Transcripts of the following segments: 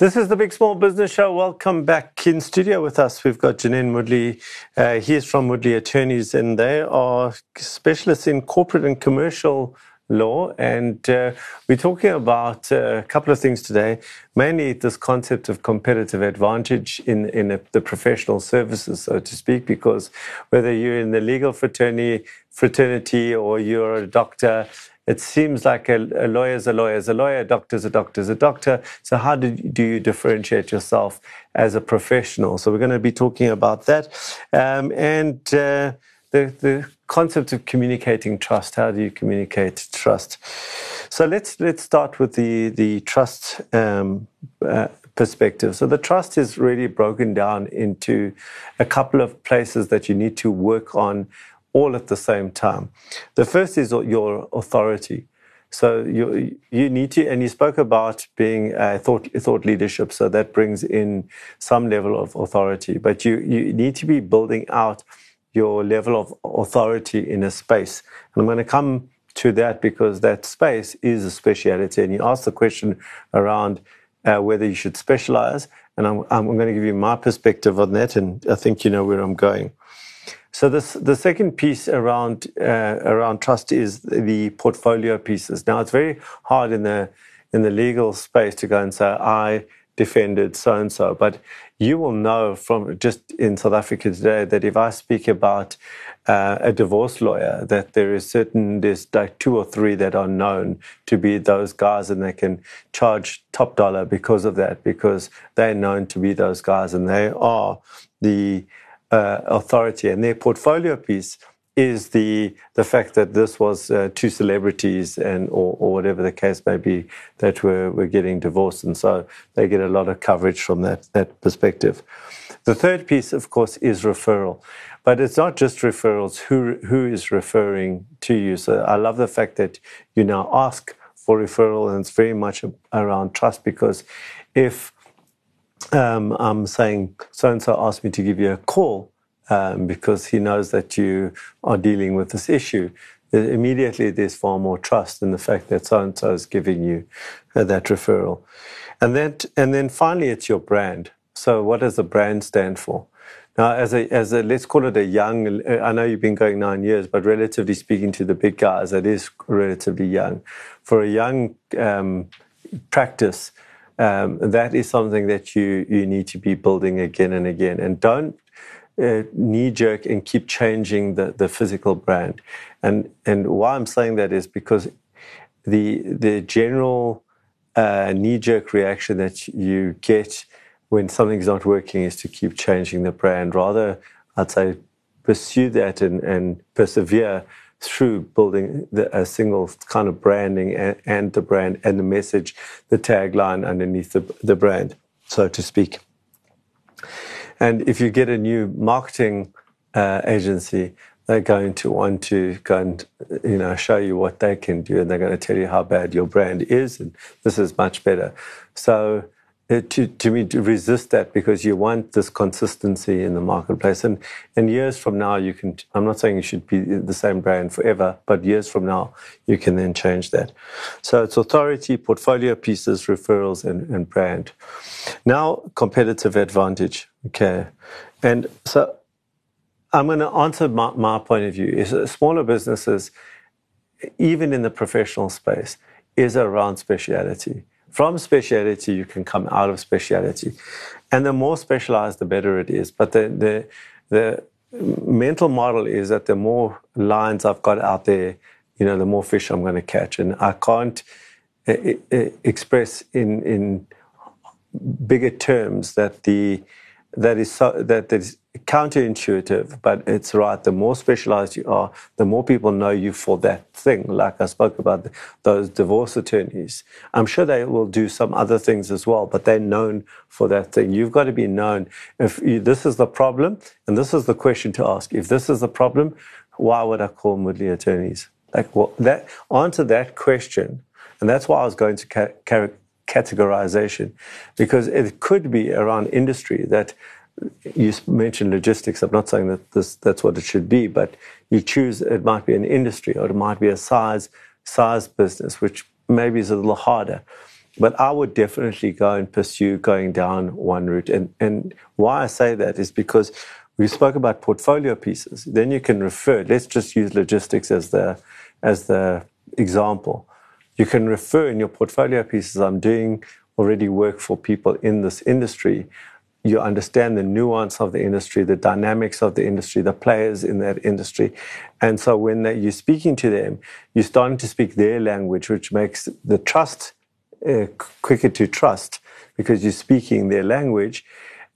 This is the Big Small Business Show. Welcome back in studio with us. We've got Janine Woodley. Uh, he is from Woodley Attorneys, and they are specialists in corporate and commercial law. And uh, we're talking about uh, a couple of things today, mainly this concept of competitive advantage in, in a, the professional services, so to speak, because whether you're in the legal fraternity, fraternity or you're a doctor, it seems like a, a lawyer is a lawyer is a lawyer, a doctor is a doctor is a doctor. So how do, do you differentiate yourself as a professional? So we're going to be talking about that. Um, and uh, the, the concept of communicating trust. How do you communicate trust? So let's let's start with the the trust um, uh, perspective. So the trust is really broken down into a couple of places that you need to work on all at the same time. The first is your authority. So you you need to, and you spoke about being a thought thought leadership. So that brings in some level of authority, but you you need to be building out your level of authority in a space. And I'm going to come to that because that space is a speciality. And you asked the question around uh, whether you should specialize, and I'm I'm going to give you my perspective on that, and I think you know where I'm going. So this, the second piece around uh, around trust is the portfolio pieces. Now it's very hard in the in the legal space to go and say I defended so and so, but you will know from just in South Africa today that if I speak about uh, a divorce lawyer, that there is certain there's like two or three that are known to be those guys, and they can charge top dollar because of that, because they're known to be those guys, and they are the uh, authority. And their portfolio piece is the the fact that this was uh, two celebrities and or, or whatever the case may be that were, were getting divorced, and so they get a lot of coverage from that that perspective. The third piece, of course, is referral, but it's not just referrals. Who who is referring to you? So I love the fact that you now ask for referral, and it's very much around trust because if um, I'm saying so and so asked me to give you a call um, because he knows that you are dealing with this issue. Immediately, there's far more trust in the fact that so and so is giving you uh, that referral, and then and then finally, it's your brand. So, what does the brand stand for? Now, as a, as a, let's call it a young, I know you've been going nine years, but relatively speaking to the big guys, it is relatively young. For a young um, practice, um, that is something that you you need to be building again and again. And don't uh, knee jerk and keep changing the, the physical brand. And and why I'm saying that is because the the general uh, knee jerk reaction that you get when something's not working is to keep changing the brand. Rather, I'd say pursue that and, and persevere through building the, a single kind of branding and, and, the brand and the message, the tagline underneath the, the brand, so to speak. And if you get a new marketing uh, agency, they're going to want to go and you know show you what they can do, and they're going to tell you how bad your brand is, and this is much better. So Uh, to, to me to resist that because you want this consistency in the marketplace. And and years from now you can i'm not saying you should be the same brand forever but years from now you can then change that. So it's authority portfolio pieces referrals and, and brand. Now competitive advantage. Okay. And so i'm going to answer my, my point of view. Is smaller businesses even in the professional space is around speciality from speciality, you can come out of speciality. And the more specialized, the better it is. But the, the, the mental model is that the more lines I've got out there, you know, the more fish I'm going to catch. And I can't uh, uh, express in, in bigger terms that the that is so, that is counterintuitive, but it's right. The more specialized you are, the more people know you for that thing. Like I spoke about those divorce attorneys. I'm sure they will do some other things as well, but they're known for that thing. You've got to be known. If you, this is the problem, and this is the question to ask. If this is the problem, why would I call Moodley attorneys? Like well, that answer that question, and that's why I was going to ca- categorization, because it could be around industry that you mentioned logistics. I'm not saying that this, that's what it should be, but you choose it might be an industry or it might be a size size business, which maybe is a little harder. but I would definitely go and pursue going down one route. And, and why I say that is because we spoke about portfolio pieces. Then you can refer, let's just use logistics as the, as the example. You can refer in your portfolio pieces, I'm doing already work for people in this industry you understand the nuance of the industry, the dynamics of the industry, the players in that industry. And so when you're speaking to them, you're starting to speak their language, which makes the trust uh, quicker to trust because you're speaking their language.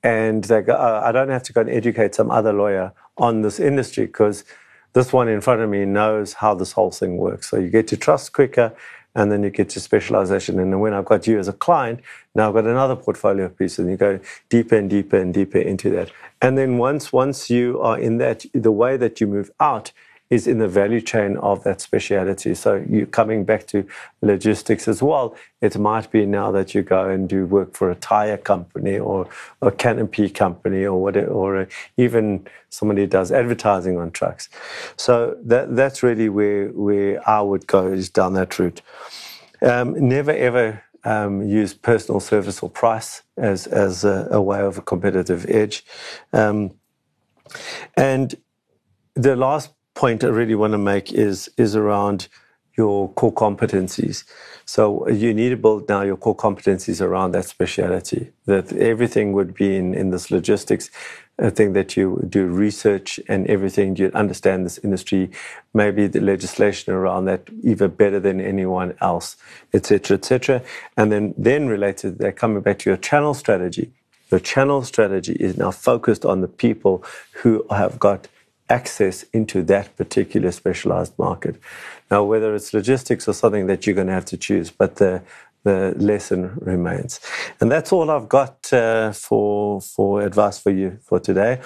And they go, oh, I don't have to go and educate some other lawyer on this industry because this one in front of me knows how this whole thing works. So you get to trust quicker and then you get to specialization. And when I've got you as a client, now I've got another portfolio piece, and you go deeper and deeper and deeper into that. And then once once you are in that, the way that you move out is in the value chain of that speciality. So you coming back to logistics as well. It might be now that you go and do work for a tire company or a canopy company or whatever, or even somebody does advertising on trucks. So that that's really where where I would go is down that route. Um, never ever um, use personal service or price as as a, a way of a competitive edge. Um, and the last point I really want to make is is around your core competencies. So you need to build now your core competencies around that speciality. That everything would be in, in this logistics a thing that you do research and everything, you understand this industry, maybe the legislation around that even better than anyone else, etc., etc. And then then related that, coming back to your channel strategy. Your channel strategy is now focused on the people who have got access into that particular specialized market. Now, whether it's logistics or something that you're going to have to choose, but the the lesson remains. And that's all I've got uh, for for advice for you for today.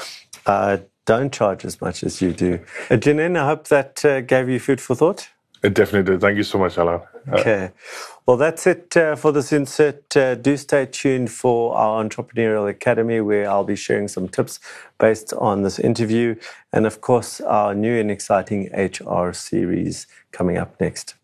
Uh, don't charge as much as you do. Uh, Janine, I hope that uh, gave you food for thought. It definitely did. Thank you so much, Alan. Uh, okay. Well, that's it uh, for this insert. Uh, do stay tuned for our Entrepreneurial Academy, where I'll be sharing some tips based on this interview. And of course, our new and exciting HR series coming up next.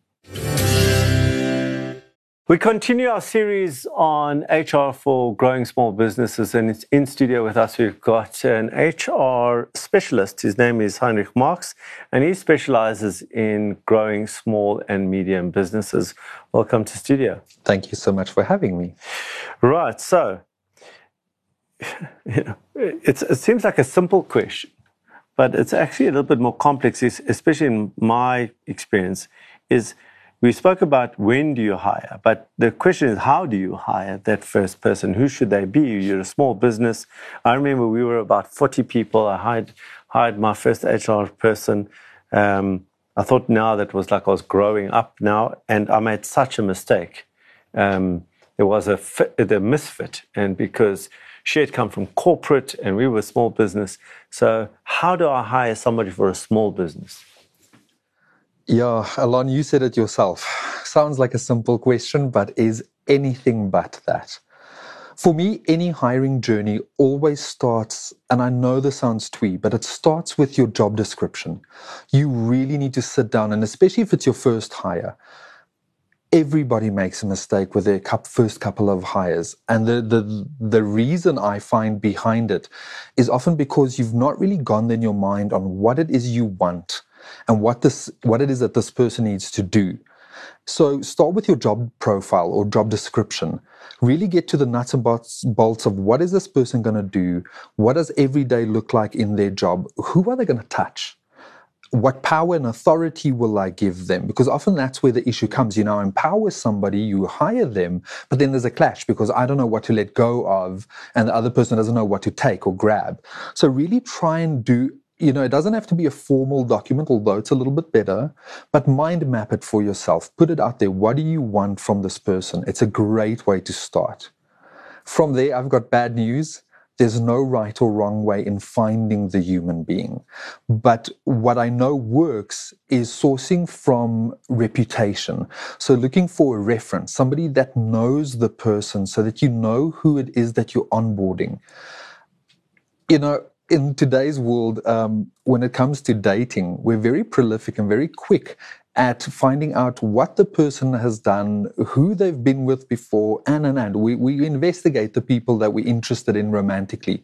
We continue our series on HR for growing small businesses, and in studio with us. We've got an HR specialist. His name is Heinrich Marx, and he specializes in growing small and medium businesses. Welcome to studio. Thank you so much for having me. Right. So, you know, it seems like a simple question, but it's actually a little bit more complex, especially in my experience, is we spoke about when do you hire, but the question is how do you hire that first person? Who should they be? You're a small business. I remember we were about 40 people. I hired, hired my first HR person. Um, I thought now that was like I was growing up now, and I made such a mistake. Um, was a the misfit, and because she had come from corporate and we were a small business. So, how do I hire somebody for a small business? Yeah, Alon, you said it yourself. Sounds like a simple question, but is anything but that. For me, any hiring journey always starts, and I know this sounds twee, but it starts with your job description. You really need to sit down, and especially if it's your first hire, everybody makes a mistake with their first couple of hires. And the, the, the reason I find behind it is often because you've not really gone in your mind on what it is you want and what this what it is that this person needs to do. So start with your job profile or job description. Really get to the nuts and bolts, bolts of what is this person going to do? What does every day look like in their job? Who are they going to touch? What power and authority will I give them? Because often that's where the issue comes. You know, empower somebody, you hire them, but then there's a clash because I don't know what to let go of, and the other person doesn't know what to take or grab. So really try and do you know, it doesn't have to be a formal document, although it's a little bit better, but mind map it for yourself. Put it out there. What do you want from this person? It's a great way to start. From there, I've got bad news. There's no right or wrong way in finding the human being. But what I know works is sourcing from reputation. So looking for a reference, somebody that knows the person so that you know who it is that you're onboarding. You know, in today's world, um, when it comes to dating, we're very prolific and very quick at finding out what the person has done, who they've been with before, and and and. We, we investigate the people that we're interested in romantically.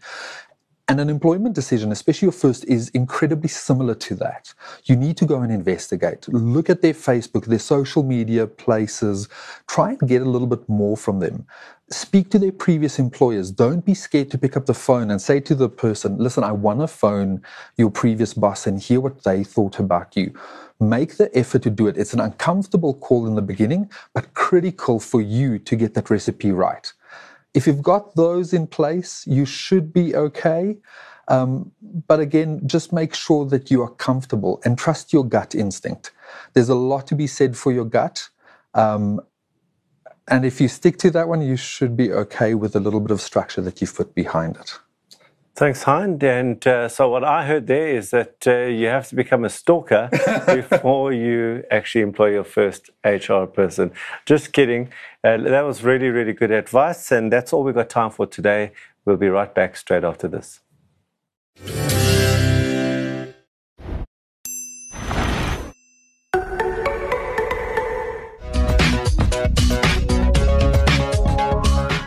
And an employment decision, especially your first, is incredibly similar to that. You need to go and investigate. Look at their Facebook, their social media places. Try and get a little bit more from them. Speak to their previous employers. Don't be scared to pick up the phone and say to the person, listen, I want to phone your previous boss and hear what they thought about you. Make the effort to do it. It's an uncomfortable call in the beginning, but critical for you to get that recipe right. If you've got those in place, you should be okay. Um, but again, just make sure that you are comfortable and trust your gut instinct. There's a lot to be said for your gut. Um, and if you stick to that one, you should be okay with a little bit of structure that you've put behind it. Thanks, Hein. And uh, so, what I heard there is that uh, you have to become a stalker before you actually employ your first HR person. Just kidding. Uh, that was really, really good advice. And that's all we've got time for today. We'll be right back straight after this.